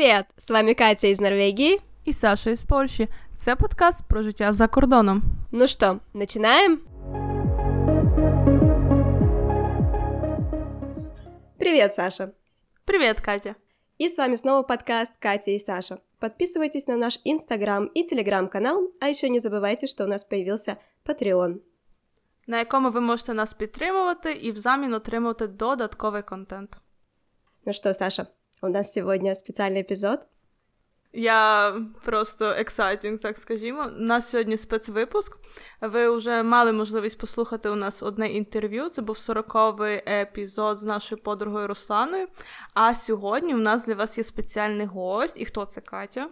Привіт! З вами Катя із Норвегії і Саша із Польщі. Це подкаст про життя за кордоном. Ну що, починаємо? Привет, Саша! Привет, Катя! И с вами снова подкаст Катя и Саша. Подписывайтесь на наш Инстаграм и Телеграм-канал, а еще не забывайте, что у нас появился Patreon. На якому ви можете нас підтримувати і взамін отримувати додатковий контент. Ну что, Саша, у нас сегодня специальный эпизод. Я просто exciting, так скажімо. У нас сьогодні спецвипуск. Ви вже мали можливість послухати у нас одне інтерв'ю. Це був 40-й епізод з нашою подругою Русланою. А сьогодні у нас для вас є спеціальний гость. І хто це Катя?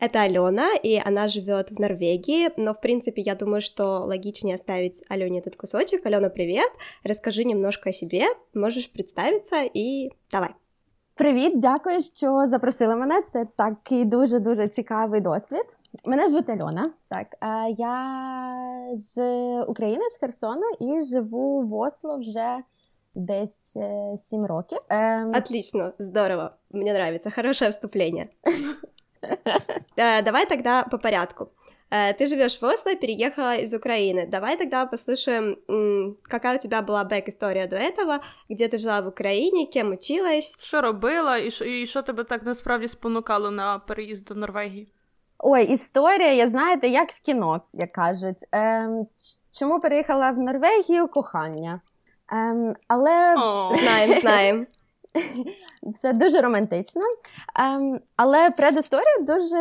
Это Алена, и она живет в Норвегии, но, в принципе, я думаю, что логичнее оставить Алене этот кусочек. Алена, привет! Расскажи немножко о себе, можешь представиться и давай. Привіт, дякую, що запросили мене. Це такий дуже дуже цікавий досвід. Мене звуть Альона. Так, я з України, з Херсону, і живу в Осло вже десь е, сім років. Ем... Отлично, здорово. Мені подобається. Хороше вступлення. Е, давай тогда по порядку. Э, ты живешь в Осло, переехала из Украины. Давай тогда послушаем, какая у тебя была бэк-история до этого, где ты жила в Україні, кем училась. Що робила, і що, і що тебе так насправді спонукало на переїзд до Норвегії? Ой, історія, я знаєте, як в кіно, як кажуть. Ем, Чому переїхала в Норвегію? Кохання. Ем, Але знаємо, знаємо. Все дуже романтично. Ем, Але предісторія дуже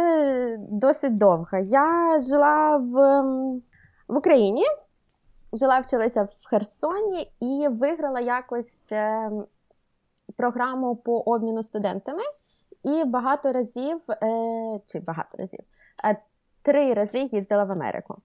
досить довга. Я жила в в Україні, жила, вчилася в Херсоні і виграла якось е, програму по обміну студентами. І багато разів, е, чи багато разів, е, три рази їздила в Америку.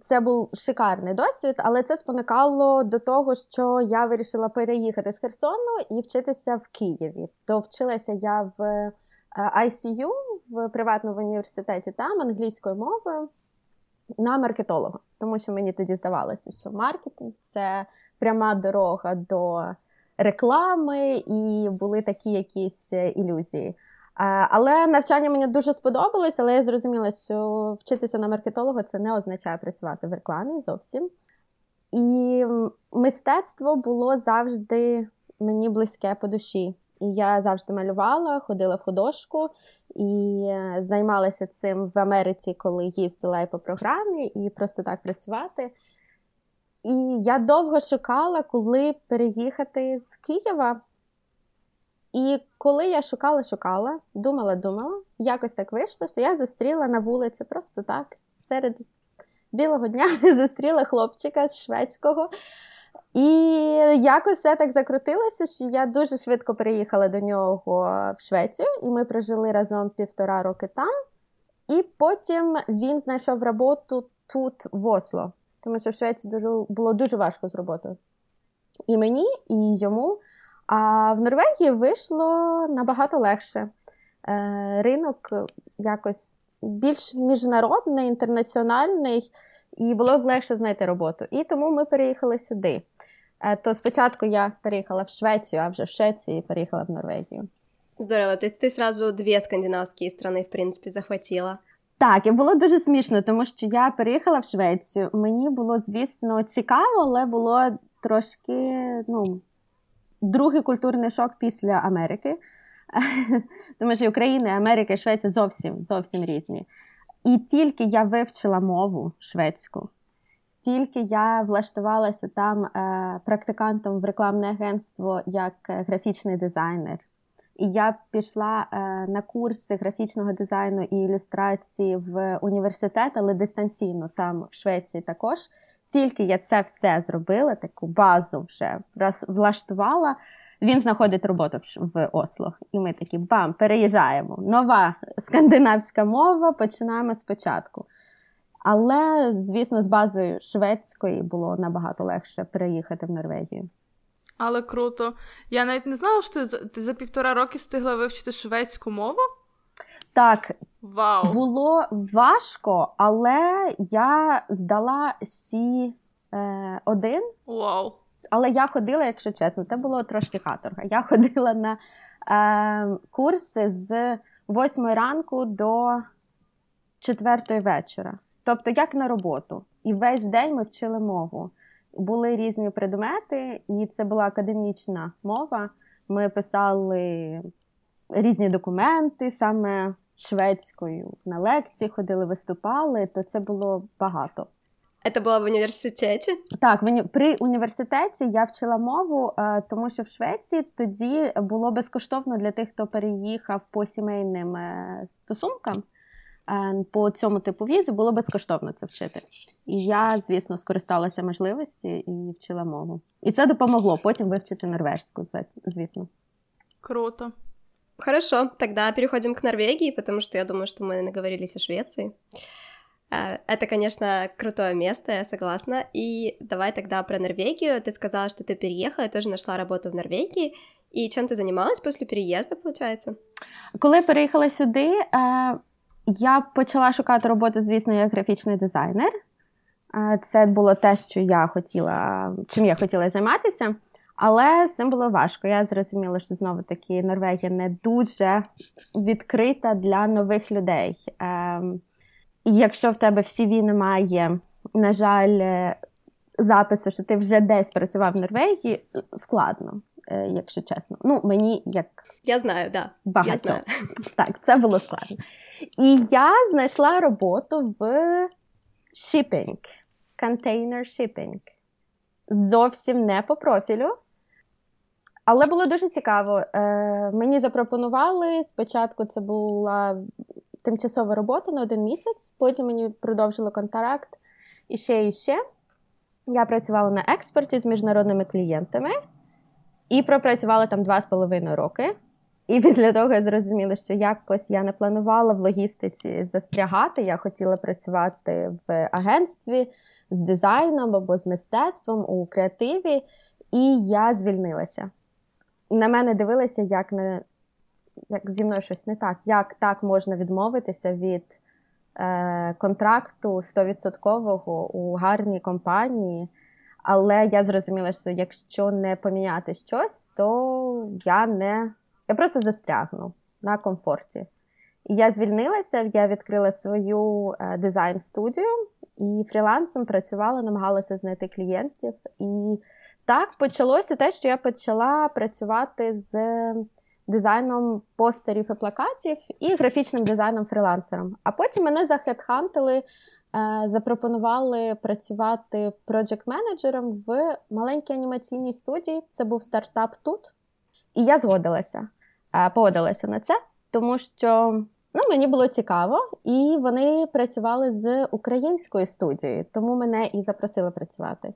Це був шикарний досвід, але це спонукало до того, що я вирішила переїхати з Херсону і вчитися в Києві. То вчилася я в е, ICU в приватному університеті там англійською мовою на маркетолога, тому що мені тоді здавалося, що маркетинг це пряма дорога до реклами, і були такі якісь е, ілюзії. Але навчання мені дуже сподобалось, але я зрозуміла, що вчитися на маркетолога це не означає працювати в рекламі зовсім. І мистецтво було завжди мені близьке по душі. І я завжди малювала, ходила в художку і е, займалася цим в Америці, коли їздила і по програмі, і просто так працювати. І я довго шукала, коли переїхати з Києва. І коли я шукала-шукала, думала-думала, якось так вийшло, що я зустріла на вулиці просто так, серед білого дня зустріла хлопчика з шведського. І якось все так закрутилося, що я дуже швидко приїхала до нього в Швецію, і ми прожили разом півтора роки там. І потім він знайшов роботу тут, в Осло, тому що в Швеції дуже, було дуже важко з роботою. І мені, і йому. А в Норвегії вийшло набагато легше. Е, ринок якось більш міжнародний, інтернаціональний, і було легше знайти роботу. І тому ми переїхали сюди. Е, то спочатку я переїхала в Швецію, а вже в Швеції переїхала в Норвегію. Здорово, ти, ти сразу дві скандинавські страни, в принципі, захватила. Так, і було дуже смішно, тому що я переїхала в Швецію. Мені було, звісно, цікаво, але було трошки, ну, другий культурний шок після Америки. Тому що Україна, Америка і Швеція зовсім зовсім різні. І тільки я вивчила мову шведську, тільки я влаштувалася там е, практикантом в рекламне агентство як е, графічний дизайнер. І я пішла е, на курси графічного дизайну і ілюстрації в університет, але дистанційно там в Швеції також. Тільки я це все зробила, таку базу вже влаштувала. Він знаходить роботу в Осло. І ми такі бам, переїжджаємо. Нова скандинавська мова, починаємо спочатку. Але, звісно, з базою шведської було набагато легше переїхати в Норвегію. Але круто. Я навіть не знала, що ти за, ти за півтора роки встигла вивчити шведську мову. Так, Вау. було важко, але я здала Сі е, один. Вау. Але я ходила, якщо чесно, це було трошки каторга. Я ходила на е, курси з 8 ранку до 4 вечора. Тобто, як на роботу. І весь день ми вчили мову. Були різні предмети, і це була академічна мова. Ми писали різні документи саме шведською. На лекції ходили, виступали, то це було багато. Це було в університеті? Так, при університеті я вчила мову, е, тому що в Швеції тоді було безкоштовно для тих, хто переїхав по сімейним е, стосункам. Е, по цьому типу візи було безкоштовно це вчити. І я, звісно, скористалася можливості і вчила мову. І це допомогло потім вивчити норвежську, звісно. Круто. Хорошо, тогда переходим к Норвегии, потому что я думаю, что мы наговорились о Швеции. Это, конечно, крутое место, я согласна. И давай тогда про Норвегию. Ты сказала, что ты переехала, тоже нашла работу в Норвегии. І чим ти займалась після переїзду, виходить? Коли переїхала сюди, я почала шукати роботу, звісно, як графічний дизайнер. Це було те, що я хотіла, чим я хотіла займатися. Але з цим було важко. Я зрозуміла, що знову таки Норвегія не дуже відкрита для нових людей. Ем, і якщо в тебе в CV немає, на жаль, е, запису, що ти вже десь працював в Норвегії, складно, е, якщо чесно. Ну, мені як я знаю, да. багато. Я знаю. Так, це було складно. І я знайшла роботу в shipping, container shipping. Зовсім не по профілю. Але було дуже цікаво. Е, Мені запропонували спочатку це була тимчасова робота на один місяць, потім мені продовжили контракт і ще і ще. Я працювала на експорті з міжнародними клієнтами і пропрацювала там два з половиною роки. І після того я зрозуміла, що якось я не планувала в логістиці застрягати. Я хотіла працювати в агентстві з дизайном або з мистецтвом у креативі, і я звільнилася на мене дивилися, як не як зі мною щось не так. Як так можна відмовитися від е, контракту 100% у гарній компанії? Але я зрозуміла, що якщо не поміняти щось, то я не я просто застрягну на комфорті. І я звільнилася, я відкрила свою е, дизайн-студію і фрілансом працювала, намагалася знайти клієнтів. І так почалося те, що я почала працювати з дизайном постерів і плакатів і графічним дизайном фрілансером. А потім мене захедхантили, е, запропонували працювати проджект-менеджером в маленькій анімаційній студії. Це був стартап тут. І я згодилася, е, погодилася на це, тому що ну, мені було цікаво, і вони працювали з українською студією, тому мене і запросили працювати.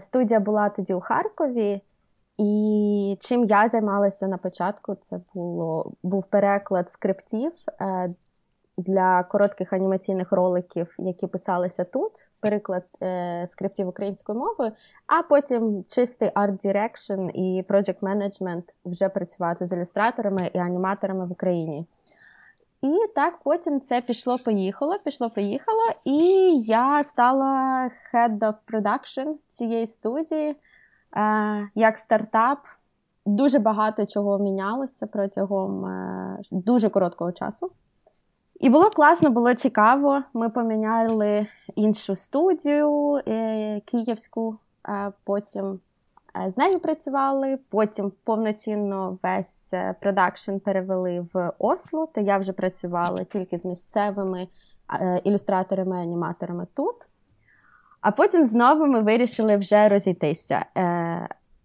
Студія була тоді у Харкові, і чим я займалася на початку, це було був переклад скриптів е, для коротких анімаційних роликів, які писалися тут. Переклад е, скриптів українською мовою, а потім чистий арт-дирекшн і project management вже працювати з ілюстраторами і аніматорами в Україні. І так потім це пішло-поїхало, пішло-поїхало, і я стала head of production цієї студії е, як стартап. Дуже багато чого мінялося протягом е, дуже короткого часу. І було класно, було цікаво. Ми поміняли іншу студію е, київську, потім Е, з нею працювали, потім повноцінно весь е, продакшн перевели в Осло, то я вже працювала тільки з місцевими е, ілюстраторами, аніматорами тут. А потім знову ми вирішили вже розійтися.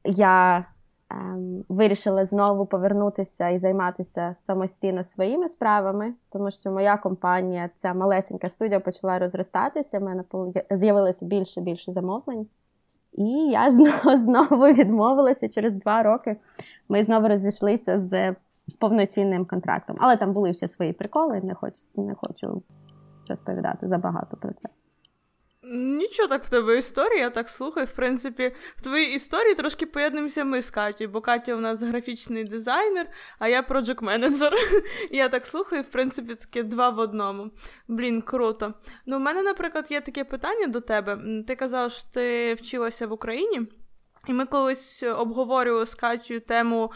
Я ем, вирішила знову повернутися і займатися самостійно своїми справами, тому що моя компанія, ця малесенька студія, почала розростатися. в мене з'явилося більше і більше замовлень. І я знову, знову відмовилася через два роки. Ми знову розійшлися з повноцінним контрактом. Але там були ще свої приколи, не хочу, не хочу розповідати забагато про це. Нічого так в тебе історія, я так слухаю. В принципі, в твоїй історії трошки поєднуємося ми з Катю, бо Катя у нас графічний дизайнер, а я проджект менеджер. Я так слухаю, в принципі, таке два в одному. Блін, круто. Ну, у мене, наприклад, є таке питання до тебе. Ти казав, що ти вчилася в Україні, і ми колись обговорювали з Катю тему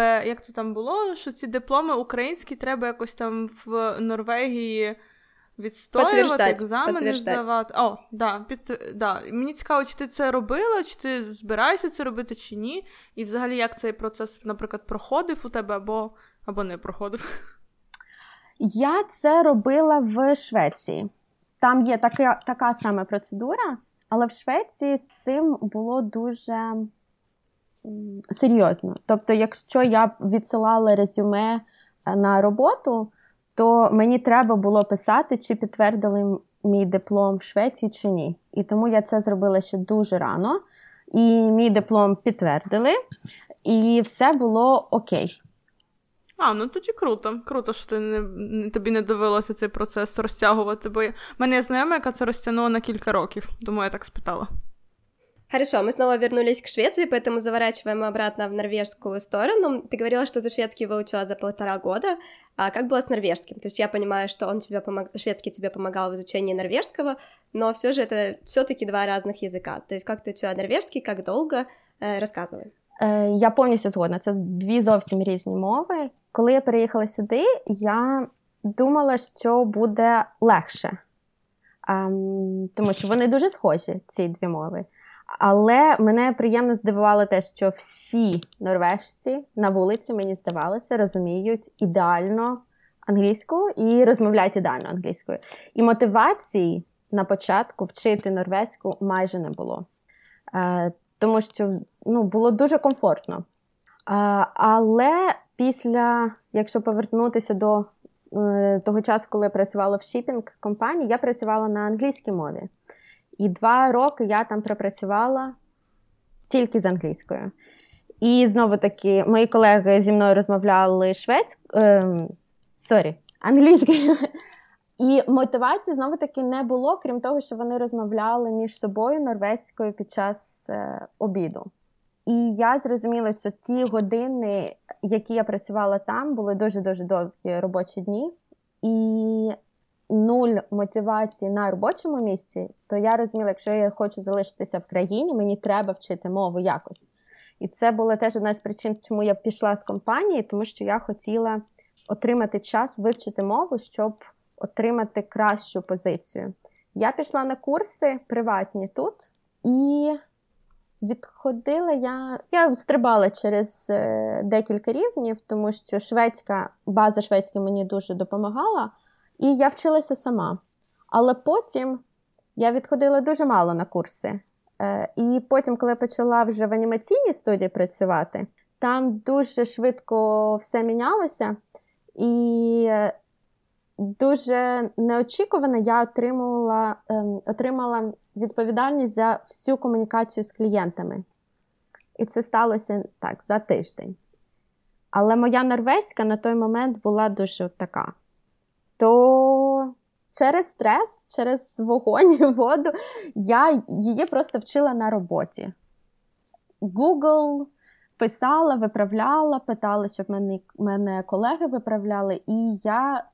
як це там було, що ці дипломи українські треба якось там в Норвегії відстоювати, екзамени здавати. О, да, під, да. Мені цікаво, чи ти це робила, чи ти збираєшся це робити, чи ні. І взагалі, як цей процес, наприклад, проходив у тебе або, або не проходив. Я це робила в Швеції. Там є така така сама процедура, але в Швеції з цим було дуже серйозно. Тобто, якщо я відсилала резюме е, на роботу, то мені треба було писати, чи підтвердили мій диплом в Швеції чи ні. І тому я це зробила ще дуже рано. І мій диплом підтвердили, і все було окей. А, ну тоді круто. Круто, що ти не, тобі не довелося цей процес розтягувати, бо в мене є знайома, яка це розтягнула на кілька років, тому я так спитала. Хорошо, мы снова вернулись к Швеции, поэтому заворачиваем обратно в норвежскую сторону. Ты говорила, что ты шведский выучила за полтора года. А как было с норвежским? То есть я понимаю, что он тебе помог... шведский тебе помогал в изучении норвежского, но все же это все-таки два разных языка. То есть как ты учила норвежский, как долго? Э, рассказывай. Е, я повністю згодна. Це дві зовсім різні мови. Коли я переїхала сюди, я думала, що буде легше, ем, тому що вони дуже схожі, ці дві мови. Але мене приємно здивувало те, що всі норвежці на вулиці, мені здавалося, розуміють ідеально англійську і розмовляють ідеально англійською. І мотивації на початку вчити норвезьку майже не було. Е, тому що ну, було дуже комфортно. Е, але після, якщо повернутися до е, того часу, коли я працювала в шіпінг компанії, я працювала на англійській мові. І два роки я там пропрацювала тільки з англійською. І знову таки, мої колеги зі мною розмовляли шведською, ем, sorry, англійською. І мотивації знову таки не було, крім того, що вони розмовляли між собою норвезькою під час е, обіду. І я зрозуміла, що ті години, які я працювала там, були дуже-дуже довгі робочі дні. І нуль мотивації на робочому місці, то я розуміла, якщо я хочу залишитися в країні, мені треба вчити мову якось. І це була теж одна з причин, чому я пішла з компанії, тому що я хотіла отримати час вивчити мову, щоб отримати кращу позицію. Я пішла на курси приватні тут і відходила я. Я стрибала через е, декілька рівнів, тому що шведська база шведська мені дуже допомагала. І я вчилася сама. Але потім я відходила дуже мало на курси. Е, і потім, коли я почала вже в анімаційній студії працювати, там дуже швидко все мінялося. І е, дуже неочікувано я отримала, ем, отримала відповідальність за всю комунікацію з клієнтами. І це сталося так за тиждень. Але моя норвезька на той момент була дуже така то через стрес, через вогонь і воду я її просто вчила на роботі. Google писала, виправляла, питала, щоб мене, мене колеги виправляли, і я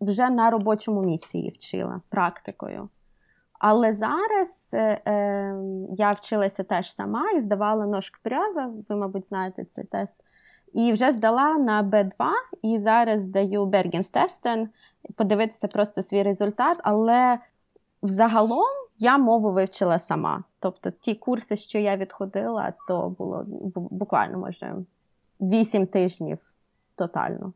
вже на робочому місці її вчила практикою. Але зараз е, е, я вчилася теж сама і здавала ножк пряви, ви, мабуть, знаєте цей тест. І вже здала на Б2, і зараз здаю Бергенстестен подивитися просто свій результат, але взагалом я мову вивчила сама. Тобто ті курси, що я відходила, то було буквально може 8 тижнів тотально.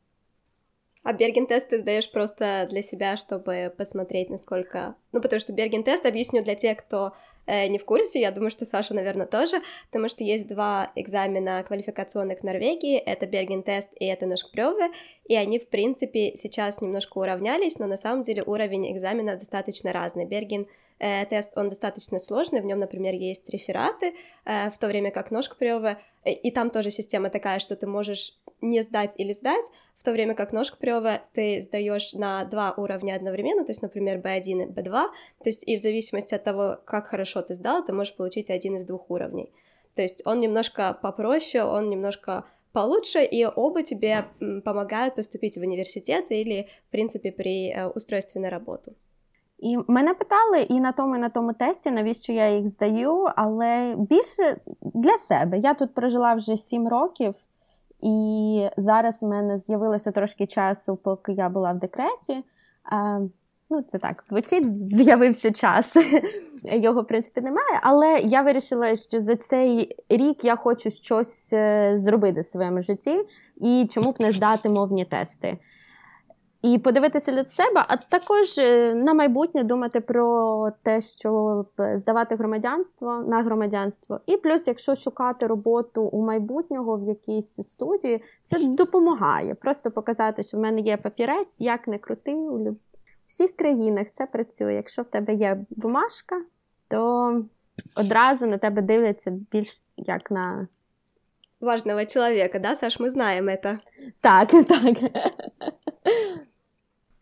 А Берген-тест ты сдаешь просто для себя, чтобы посмотреть, насколько... Ну, потому что Берген-тест, объясню для тех, кто э, не в курсе, я думаю, что Саша, наверное, тоже, потому что есть два экзамена квалификационных в Норвегии, это Берген-тест и это Ношкпрёве, и они, в принципе, сейчас немножко уравнялись, но на самом деле уровень экзамена достаточно разный. Берген тест, он достаточно сложный, в нем, например, есть рефераты, э, в то время как Ношкпрёве, э, и там тоже система такая, что ты можешь не сдать или сдать, в то время как ножка Прёва ты сдаешь на два уровня одновременно, то есть, например, B1 и B2, то есть и в зависимости от того, как хорошо ты сдал, ты можешь получить один из двух уровней. То есть он немножко попроще, он немножко получше, и оба тебе помогают поступить в университет или, в принципе, при э, устройстве на работу. І мене питали і на тому, і на тому тесті, навіщо я їх здаю, але більше для себе. Я тут прожила вже 7 років, І зараз в мене з'явилося трошки часу, поки я була в декреті. Ну, це так звучить, з'явився час. Його, в принципі, немає. Але я вирішила, що за цей рік я хочу щось е, зробити в своєму житті і чому б не здати мовні тести. І подивитися для себе, а також е, на майбутнє думати про те, щоб здавати громадянство на громадянство. І плюс, якщо шукати роботу у майбутнього в якійсь студії, це допомагає. Просто показати, що в мене є папірець, як не крути у всіх країнах це працює. Якщо в тебе є бумажка, то одразу на тебе дивляться більш як на важного чоловіка, да, Саш? Ми знаємо це. Так, так.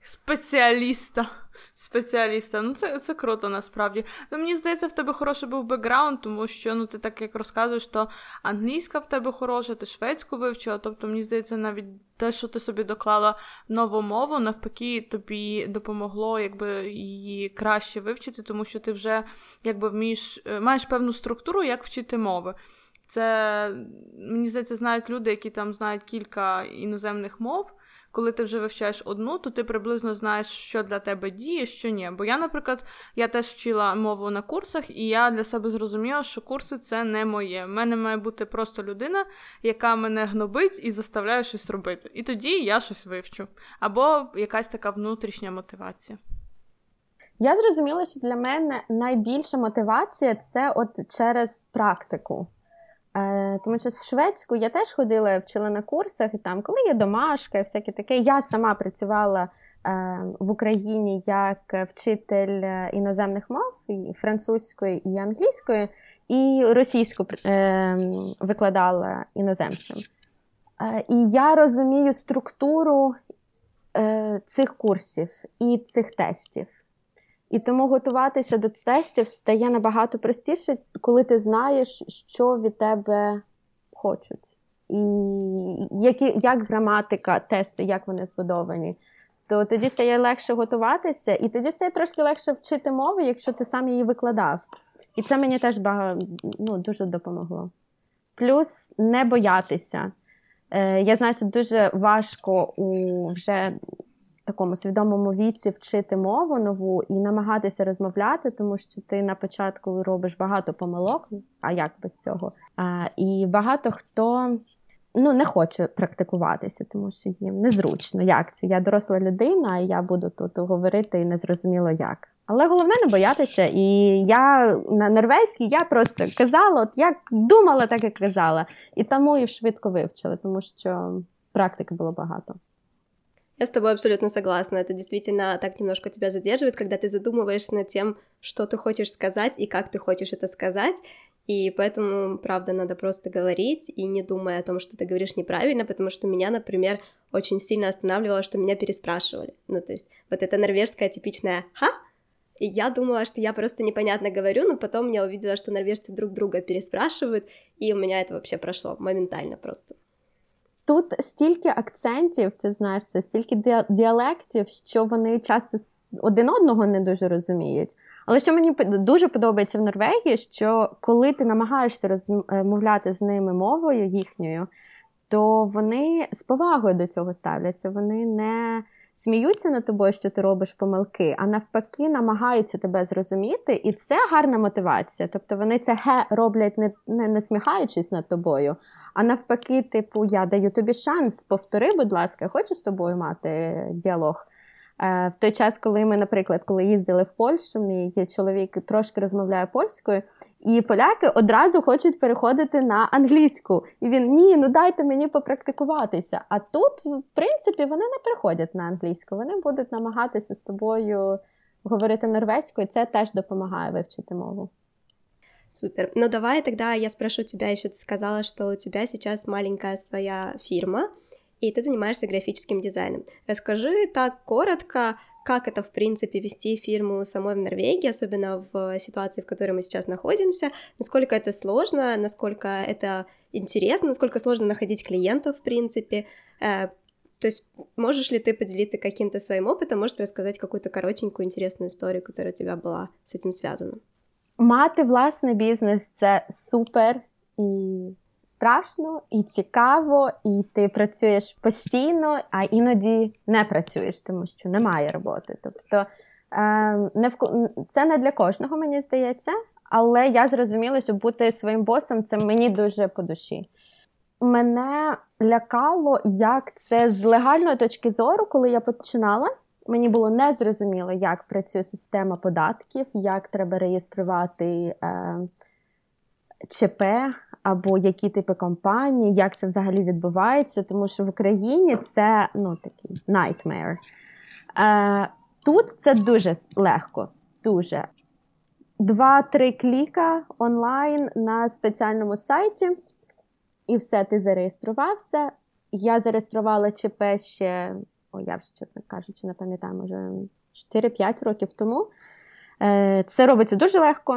Спеціаліста. Спеціаліста. Ну, це це круто насправді. Ну, Мені здається, в тебе хороший був бекграунд, тому що ну, ти так як розказуєш, то англійська в тебе хороша, ти шведську вивчила. Тобто, мені здається, навіть те, що ти собі доклала нову мову, навпаки, тобі допомогло якби, її краще вивчити, тому що ти вже якби вмієш, е, маєш певну структуру, як вчити мови. Це, мені здається, знають люди, які там знають кілька іноземних мов коли ти вже вивчаєш одну, то ти приблизно знаєш, що для тебе діє, що ні. Бо я, наприклад, я теж вчила мову на курсах, і я для себе зрозуміла, що курси це не моє. У мене має бути просто людина, яка мене гнобить і заставляє щось робити. І тоді я щось вивчу. Або якась така внутрішня мотивація. Я зрозуміла, що для мене найбільша мотивація це от через практику. Е, Тому що з шведську я теж ходила, вчила на курсах, і там, коли є домашка і всяке таке. Я сама працювала е, в Україні як вчитель е, іноземних мов, і французької і англійської, і російську викладала іноземцям. І я розумію структуру цих курсів і цих тестів. І тому готуватися до тестів стає набагато простіше, коли ти знаєш, що від тебе хочуть. І які, як граматика, тести, як вони збудовані, то тоді стає легше готуватися, і тоді стає трошки легше вчити мову, якщо ти сам її викладав. І це мені теж багато, ну, дуже допомогло. Плюс не боятися. Е, Я знаю, що дуже важко у вже такому свідомому віці вчити мову нову і намагатися розмовляти, тому що ти на початку робиш багато помилок, а як без цього? А, І багато хто ну, не хоче практикуватися, тому що їм незручно. Як це? Я доросла людина, і я буду тут говорити і незрозуміло як. Але головне не боятися. І я на норвезькій я просто казала, от як думала, так і казала. І тому і швидко вивчила, тому що практики було багато. Я с тобой абсолютно согласна. Это действительно так немножко тебя задерживает, когда ты задумываешься над тем, что ты хочешь сказать и как ты хочешь это сказать. И поэтому, правда, надо просто говорить и не думая о том, что ты говоришь неправильно, потому что меня, например, очень сильно останавливало, что меня переспрашивали. Ну, то есть вот это норвежская типичная «ха», и я думала, что я просто непонятно говорю, но потом я увидела, что норвежцы друг друга переспрашивают, и у меня это вообще прошло моментально просто. Тут стільки акцентів, ти знаєш, це стільки діалектів, що вони часто один одного не дуже розуміють. Але що мені дуже подобається в Норвегії, що коли ти намагаєшся розмовляти з ними мовою їхньою, то вони з повагою до цього ставляться. Вони не сміються над тобою, що ти робиш помилки, а навпаки, намагаються тебе зрозуміти, і це гарна мотивація. Тобто вони це ге роблять не, не насміхаючись над тобою, а навпаки, типу, я даю тобі шанс, повтори, будь ласка, хочу з тобою мати діалог. Е, в той час, коли ми, наприклад, коли їздили в Польщу, мій чоловік трошки розмовляє польською, і поляки одразу хочуть переходити на англійську. І він ні, ну дайте мені попрактикуватися. А тут, в принципі, вони не переходять на англійську, вони будуть намагатися з тобою говорити норвезькою, і це теж допомагає вивчити мову. Супер. Ну давай тогда я спрошу тебя еще, ты сказала, что у тебя сейчас маленькая своя фирма, и ты занимаешься графическим дизайном. Расскажи так коротко, как это, в принципе, вести фирму самой в Норвегии, особенно в ситуации, в которой мы сейчас находимся, насколько это сложно, насколько это интересно, насколько сложно находить клиентов, в принципе. Э, то есть можешь ли ты поделиться каким-то своим опытом, может рассказать какую-то коротенькую интересную историю, которая у тебя была с этим связана? Мати власний бізнес це супер і страшно, і цікаво, і ти працюєш постійно, а іноді не працюєш, тому що немає роботи. Тобто е, не в, це не для кожного, мені здається, але я зрозуміла, що бути своїм босом це мені дуже по душі. Мене лякало, як це з легальної точки зору, коли я починала. Мені було незрозуміло, як працює система податків, як треба реєструвати е, ЧП або які типи компаній, як це взагалі відбувається, тому що в Україні це ну, такий nightmare. Е, Тут це дуже легко. Дуже. Два-три кліка онлайн на спеціальному сайті, і все, ти зареєструвався. Я зареєструвала ЧП ще о, я вже, чесно кажучи, не пам'ятаю, може 4-5 років тому. Е, це робиться дуже легко.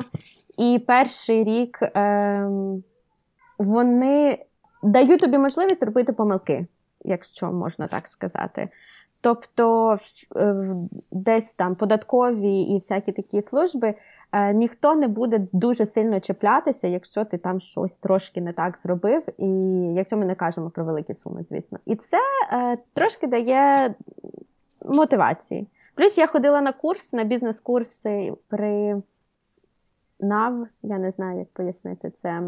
І перший рік ем, вони дають тобі можливість робити помилки, якщо можна так сказати. Тобто е, десь там податкові і всякі такі служби е, ніхто не буде дуже сильно чіплятися, якщо ти там щось трошки не так зробив, і якщо ми не кажемо про великі суми, звісно. І це е, трошки дає мотивації. Плюс я ходила на курс, на бізнес-курси при НАВ, я не знаю, як пояснити це.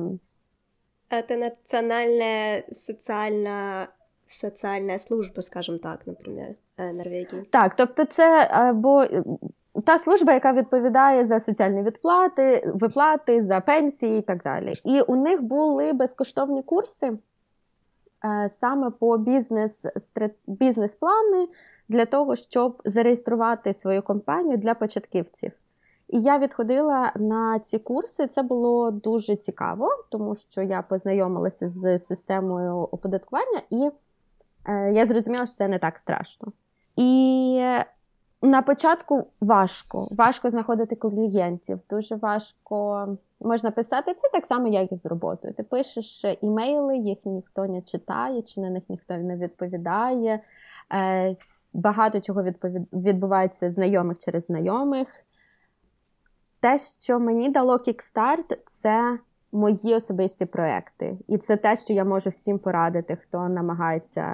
Це національна соціальна соціальна служба, скажімо так, наприклад, е, Норвегії. Так, тобто це або та служба, яка відповідає за соціальні відплати, виплати, за пенсії і так далі. І у них були безкоштовні курси. Е, саме по бізнес бізнес-плани для того, щоб зареєструвати свою компанію для початківців. І я відходила на ці курси. Це було дуже цікаво, тому що я познайомилася з системою оподаткування, і е, я зрозуміла, що це не так страшно. І на початку важко. Важко знаходити клієнтів. Дуже важко можна писати це так само, як і з роботою. Ти пишеш імейли, їх ніхто не читає, чи на них ніхто не відповідає. Е, багато чого відбувається знайомих через знайомих. Те, що мені дало Kickstart, це мої особисті проекти. І це те, що я можу всім порадити, хто намагається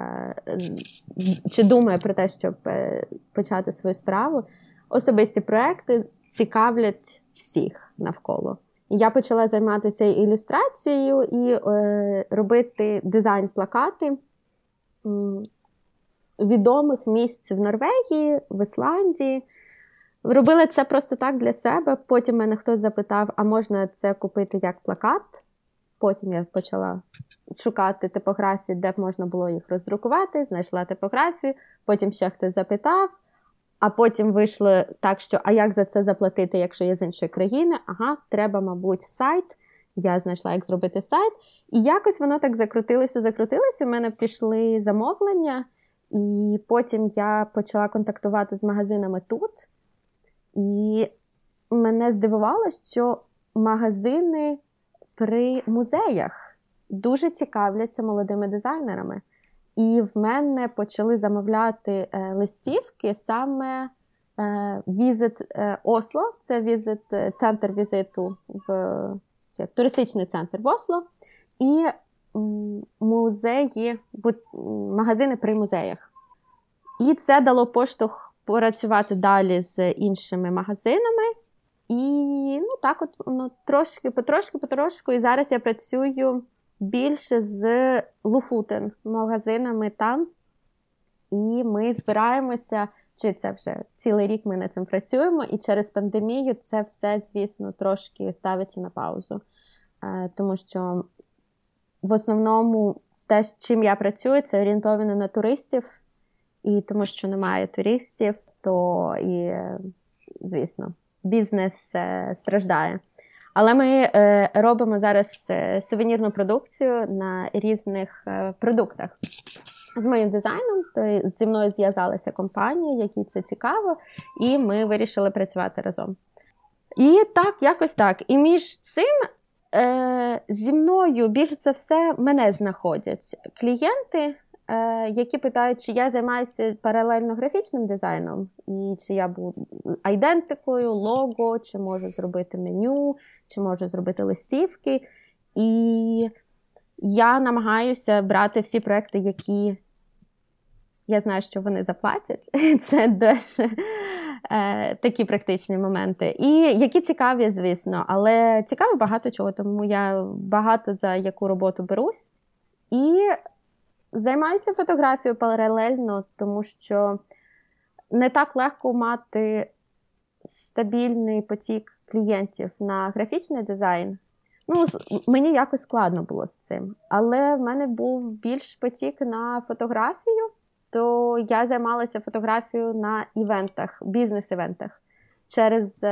чи думає про те, щоб е, почати свою справу. Особисті проекти цікавлять всіх навколо. Я почала займатися ілюстрацією і е, робити дизайн-плакати відомих місць в Норвегії, в Ісландії. Робила це просто так для себе. Потім мене хтось запитав, а можна це купити як плакат. Потім я почала шукати типографії, де б можна було їх роздрукувати, знайшла типографію. Потім ще хтось запитав, а потім вийшло так, що а як за це заплатити, якщо я з іншої країни? Ага, треба, мабуть, сайт. Я знайшла, як зробити сайт. І якось воно так закрутилося, закрутилося. У мене пішли замовлення, і потім я почала контактувати з магазинами тут. І мене здивувало, що магазини при музеях дуже цікавляться молодими дизайнерами. І в мене почали замовляти е, листівки саме е, візит е, Осло, це візит, центр візиту в як, туристичний центр в Осло, і музеї, магазини при музеях. І це дало поштовх працювати далі з іншими магазинами. І ну так, от ну, трошки, потрошки, потрошку. І зараз я працюю більше з Луфутен магазинами там. І ми збираємося, чи це вже цілий рік ми над цим працюємо, і через пандемію це все, звісно, трошки ставиться на паузу. Е, тому що в основному те, з чим я працюю, це орієнтовано на туристів, і тому що немає туристів, то і, звісно, бізнес е, страждає. Але ми е, робимо зараз е, сувенірну продукцію на різних продуктах. З моїм дизайном, то зі мною зв'язалася компанія, якій це цікаво, і ми вирішили працювати разом. І так, якось так. І між цим е, зі мною більш за все мене знаходять клієнти, які питають, чи я займаюся паралельно графічним дизайном, і чи я буду айдентикою, лого, чи можу зробити меню, чи можу зробити листівки. І Я намагаюся брати всі проекти, які я знаю, що вони заплатять. Це дуже е, такі практичні моменти. І які цікаві, звісно, але цікаво багато чого, тому я багато за яку роботу берусь. І займаюся фотографією паралельно, тому що не так легко мати стабільний потік клієнтів на графічний дизайн. Ну, мені якось складно було з цим. Але в мене був більш потік на фотографію, то я займалася фотографією на івентах, бізнес-івентах через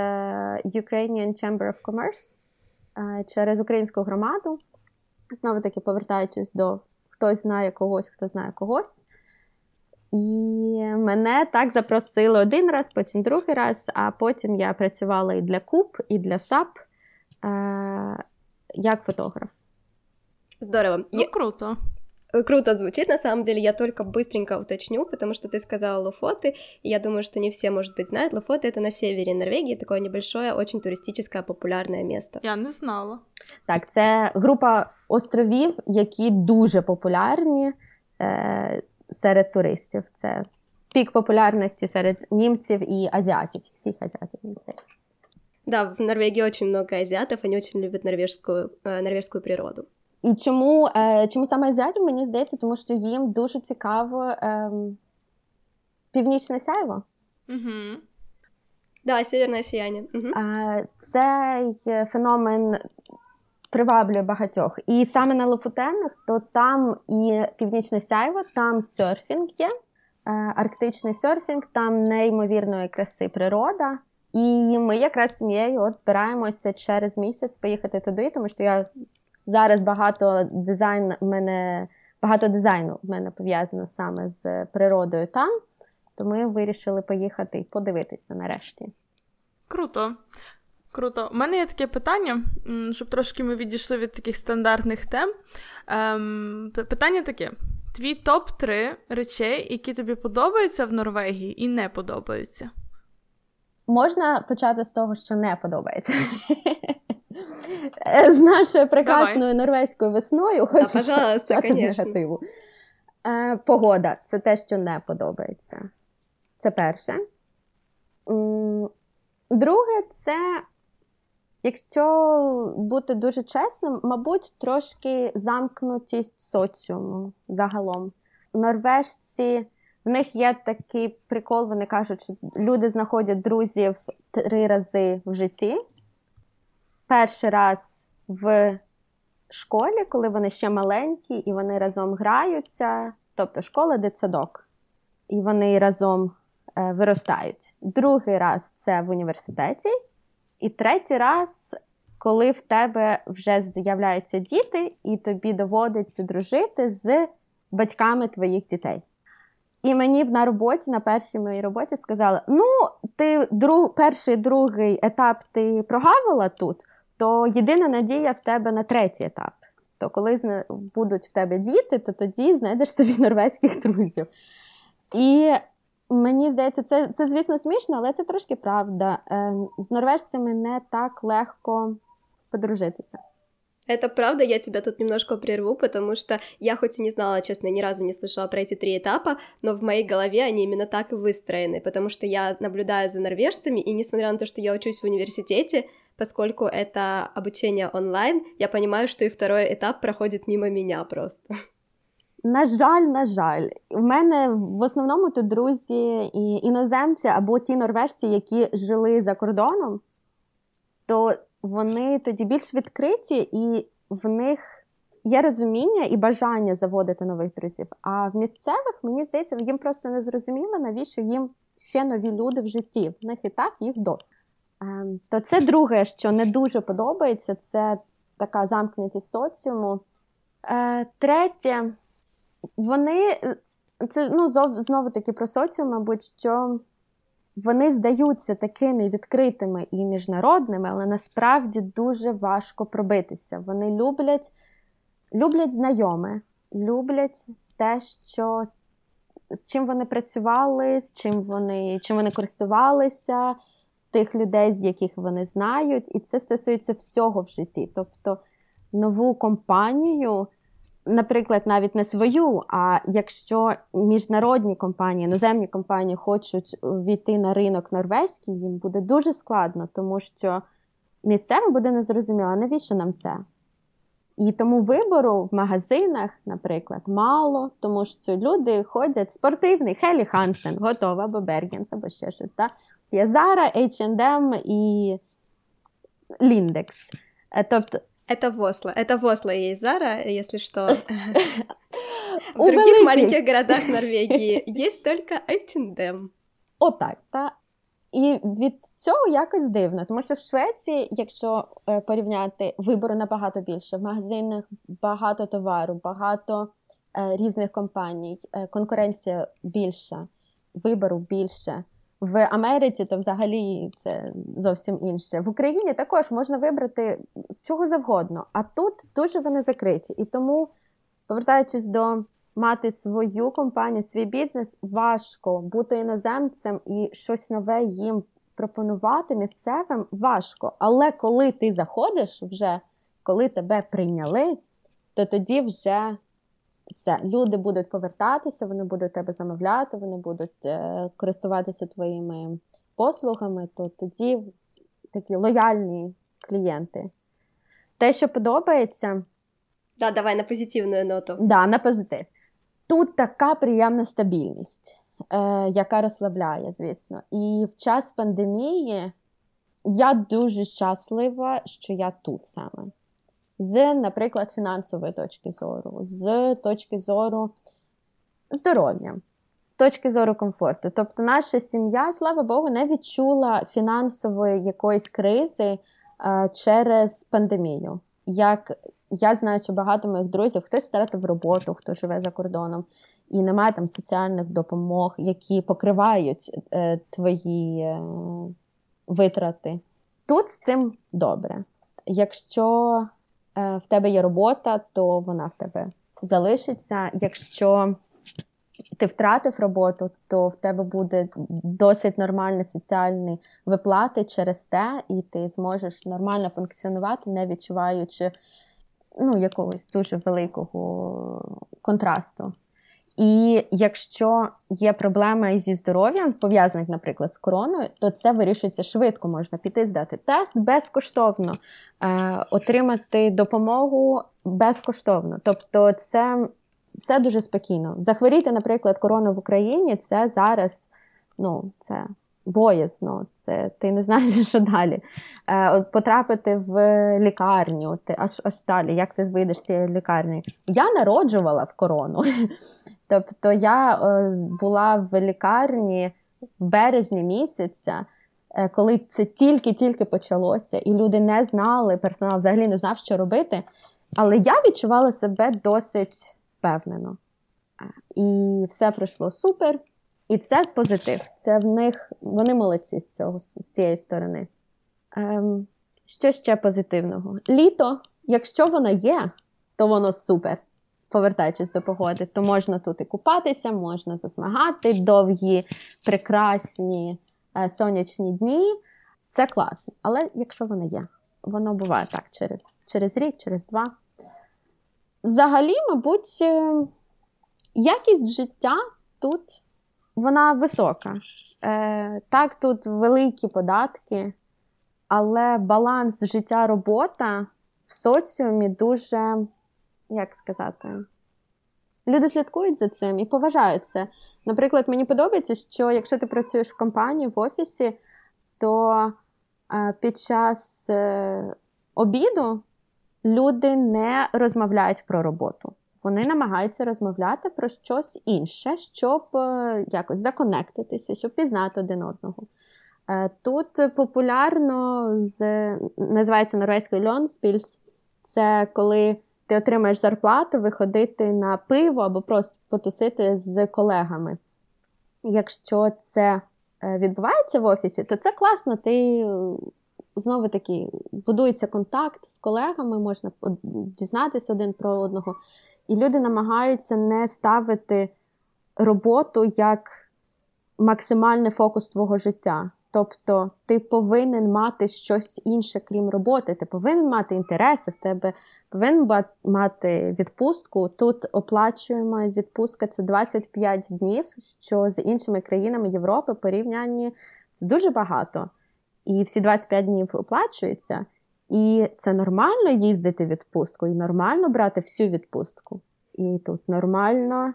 Ukrainian Chamber of Commerce, через українську громаду. Знову таки повертаючись до хтось знає когось, хто знає когось. І мене так запросили один раз, потім другий раз, а потім я працювала і для Куб, і для САП е- як фотограф. Здорово. Ну, круто. Круто звучит, на самом деле. Я только быстренько уточню, потому что ты сказала Лофоты, и я думаю, что не все, может быть, знают. Лофоты — это на севере Норвегии, такое небольшое, очень туристическое, популярное место. Я не знала. Так, це група островів, які дуже популярні е, серед туристів. Це пік популярності серед німців і азіатів, всіх азіатів. Да, в Норвегии очень много азиатов, они очень любят норвежскую, э, норвежскую природу. І чому е, чому саме азіатів, мені здається, тому що їм дуже цікаво е, північне сяйво. Угу. Да, северне сіяння. Угу. Е, цей феномен приваблює багатьох. І саме на Лофутенах, то там і північне сяйво, там серфінг є, е, арктичний серфінг, там неймовірної краси природа. І ми якраз з сім'єю от збираємося через місяць поїхати туди, тому що я зараз багато дизайн мене багато дизайну в мене пов'язано саме з природою там. То ми вирішили поїхати і подивитися нарешті. Круто. Круто. У мене є таке питання, щоб трошки ми відійшли від таких стандартних тем. Ем, Питання таке: твій топ-3 речей, які тобі подобаються в Норвегії і не подобаються. Можна почати з того, що не подобається. З нашою прекрасною Давай. норвезькою весною, хочу почати негативу. Е, Погода це те, що не подобається. Це перше. Друге, це, якщо бути дуже чесним, мабуть, трошки замкнутість соціуму загалом. Норвежці в них є такий прикол, вони кажуть, що люди знаходять друзів три рази в житті. Перший раз в школі, коли вони ще маленькі, і вони разом граються, тобто школа дитсадок, і вони разом е, виростають. Другий раз це в університеті, і третій раз, коли в тебе вже з'являються діти, і тобі доводиться дружити з батьками твоїх дітей. І мені на роботі, на першій моїй роботі, сказали: ну, ти друг, перший другий етап ти прогавила тут, то єдина надія в тебе на третій етап. То коли будуть в тебе діти, то тоді знайдеш собі норвезьких друзів. І мені здається, це, це звісно, смішно, але це трошки правда. Е, з норвежцями не так легко подружитися. Это правда, я тебя тут немножко прерву, потому что я хоть и не знала, честно, ни разу не слышала про эти три этапа, но в моей голове они именно так и выстроены, потому что я наблюдаю за норвежцами, и несмотря на то, что я учусь в университете, поскольку это обучение онлайн, я понимаю, что и второй этап проходит мимо меня просто. На жаль, на жаль, в мене в основному тут друзі і іноземці або ті норвежці, які жили за кордоном, то вони тоді більш відкриті, і в них є розуміння і бажання заводити нових друзів. А в місцевих, мені здається, їм просто не зрозуміло, навіщо їм ще нові люди в житті. В них і так їх досить. Ем, то це друге, що не дуже подобається, це така замкнутість соціуму. Е, третє, вони це ну, знову таки про соціум, мабуть, що вони здаються такими відкритими і міжнародними, але насправді дуже важко пробитися. Вони люблять люблять знайоме, люблять те, що з чим вони працювали, з чим вони чим вони користувалися, тих людей, з яких вони знають, і це стосується всього в житті. Тобто нову компанію наприклад, навіть не свою, а якщо міжнародні компанії, іноземні компанії хочуть війти на ринок норвезький, їм буде дуже складно, тому що місцевим буде незрозуміло, навіщо нам це? І тому вибору в магазинах, наприклад, мало, тому що люди ходять спортивний, Хелі Хансен, готова, або Бергенс, або ще щось. Так? Є Zara, H&M і Lindex. Тобто Это в Осло. Это в Осло есть Зара, если что. В других маленьких городах Норвегії есть только H&M. Отак, так. І від цього якось дивно, тому що в Швеції, якщо е, порівняти вибору набагато більше, в магазинах багато товару, багато е, різних компаній, е, конкуренція більша, вибору більше. В Америці то взагалі це зовсім інше. В Україні також можна вибрати з чого завгодно, а тут дуже вони закриті. І тому, повертаючись до мати свою компанію, свій бізнес, важко бути іноземцем і щось нове їм пропонувати місцевим важко. Але коли ти заходиш, вже коли тебе прийняли, то тоді вже все, люди будуть повертатися, вони будуть тебе замовляти, вони будуть е, користуватися твоїми послугами, то тоді такі лояльні клієнти. Те, що подобається. Да, давай на позитивну ноту. Да, на позитив. Тут така приємна стабільність, е, яка розслабляє, звісно. І в час пандемії я дуже щаслива, що я тут саме з, наприклад, фінансової точки зору, з точки зору здоров'я, точки зору комфорту. Тобто, наша сім'я, слава Богу, не відчула фінансової якоїсь кризи а, через пандемію. Як я знаю, що багато моїх друзів хтось втратив роботу, хто живе за кордоном, і немає там соціальних допомог, які покривають е, твої е, витрати. Тут з цим добре. Якщо Е, в тебе є робота, то вона в тебе залишиться. Якщо ти втратив роботу, то в тебе буде досить нормальні соціальні виплати через те, і ти зможеш нормально функціонувати, не відчуваючи ну, якогось дуже великого контрасту. І якщо є проблема зі здоров'ям, пов'язаних, наприклад, з короною, то це вирішується швидко. Можна піти здати тест безкоштовно, е, отримати допомогу безкоштовно. Тобто, це все дуже спокійно. Захворіти, наприклад, корону в Україні це зараз ну, це боязно, це ти не знаєш, що далі. Е, Потрапити в лікарню, ти аж аж далі, як ти вийдеш з цієї лікарні? Я народжувала в корону. Тобто я е, була в лікарні в березні місяця, е, коли це тільки-тільки почалося, і люди не знали, персонал взагалі не знав, що робити. Але я відчувала себе досить впевнено. І все пройшло супер. І це позитив. Це в них вони молодці з цього, з цієї сторони. Ем, Що ще позитивного? Літо, якщо воно є, то воно супер повертаючись до погоди, то можна тут і купатися, можна засмагати довгі, прекрасні е, сонячні дні. Це класно. Але якщо воно є, воно буває так через, через рік, через два. Взагалі, мабуть, е, якість життя тут вона висока. Е, Так, тут великі податки, але баланс життя робота в соціумі дуже як сказати, люди слідкують за цим і поважають це. Наприклад, мені подобається, що якщо ти працюєш в компанії в офісі, то е, під час е, обіду люди не розмовляють про роботу. Вони намагаються розмовляти про щось інше, щоб е, якось законектитися, щоб пізнати один одного. Тут популярно з називається норвезькою льонспільс, це коли ти отримаєш зарплату виходити на пиво або просто потусити з колегами. Якщо це е, відбувається в офісі, то це класно. Ти е, знову таки будується контакт з колегами, можна дізнатися один про одного. І люди намагаються не ставити роботу як максимальний фокус твого життя. Тобто ти повинен мати щось інше, крім роботи. Ти повинен мати інтереси в тебе, повинен мати відпустку. Тут оплачуємо відпустка це 25 днів, що з іншими країнами Європи порівнянні це дуже багато. І всі 25 днів оплачуються. І це нормально їздити відпустку, і нормально брати всю відпустку. І тут нормально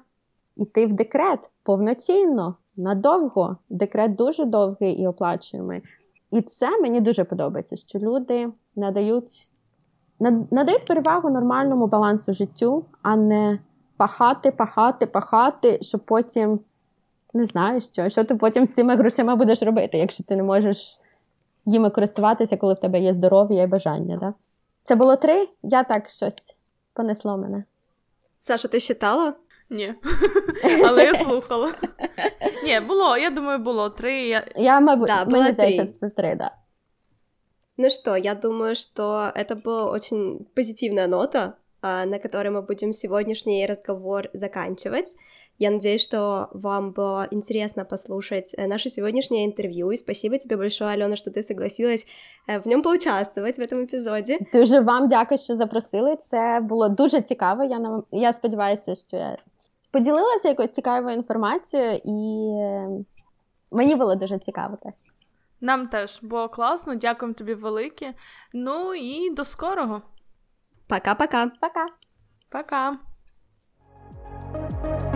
йти в декрет повноцінно, надовго. Декрет дуже довгий і оплачуємий. І це мені дуже подобається, що люди надають надають перевагу нормальному балансу життю, а не пахати, пахати, пахати, щоб потім не знаю що, що ти потім з цими грошима будеш робити, якщо ти не можеш їми користуватися, коли в тебе є здоров'я і бажання. Да? Це було три, я так щось понесло мене. Саша, ти читала? Ні. Але я слухала. Ні, було, я думаю, було три. Я, я мабуть, да, мені здається, це три, да. Ну что, я думаю, что это была очень позитивная нота, на которой мы будем сегодняшний разговор заканчивать. Я надеюсь, что вам было интересно послушать э, наше сегодняшнее интервью. И спасибо тебе большое, Алена, что ты согласилась э, в ньому поучаствовать в этом епізоді. Дуже вам дякую, що запросили. Це було дуже цікаво. Я нам я сподіваюся, що я поділилася якоюсь цікавою інформацією, і мені було дуже цікаво теж. Нам теж було класно, дякуємо тобі велике. Ну і до скорого. Пока-пока. Пока. Пока. Пока.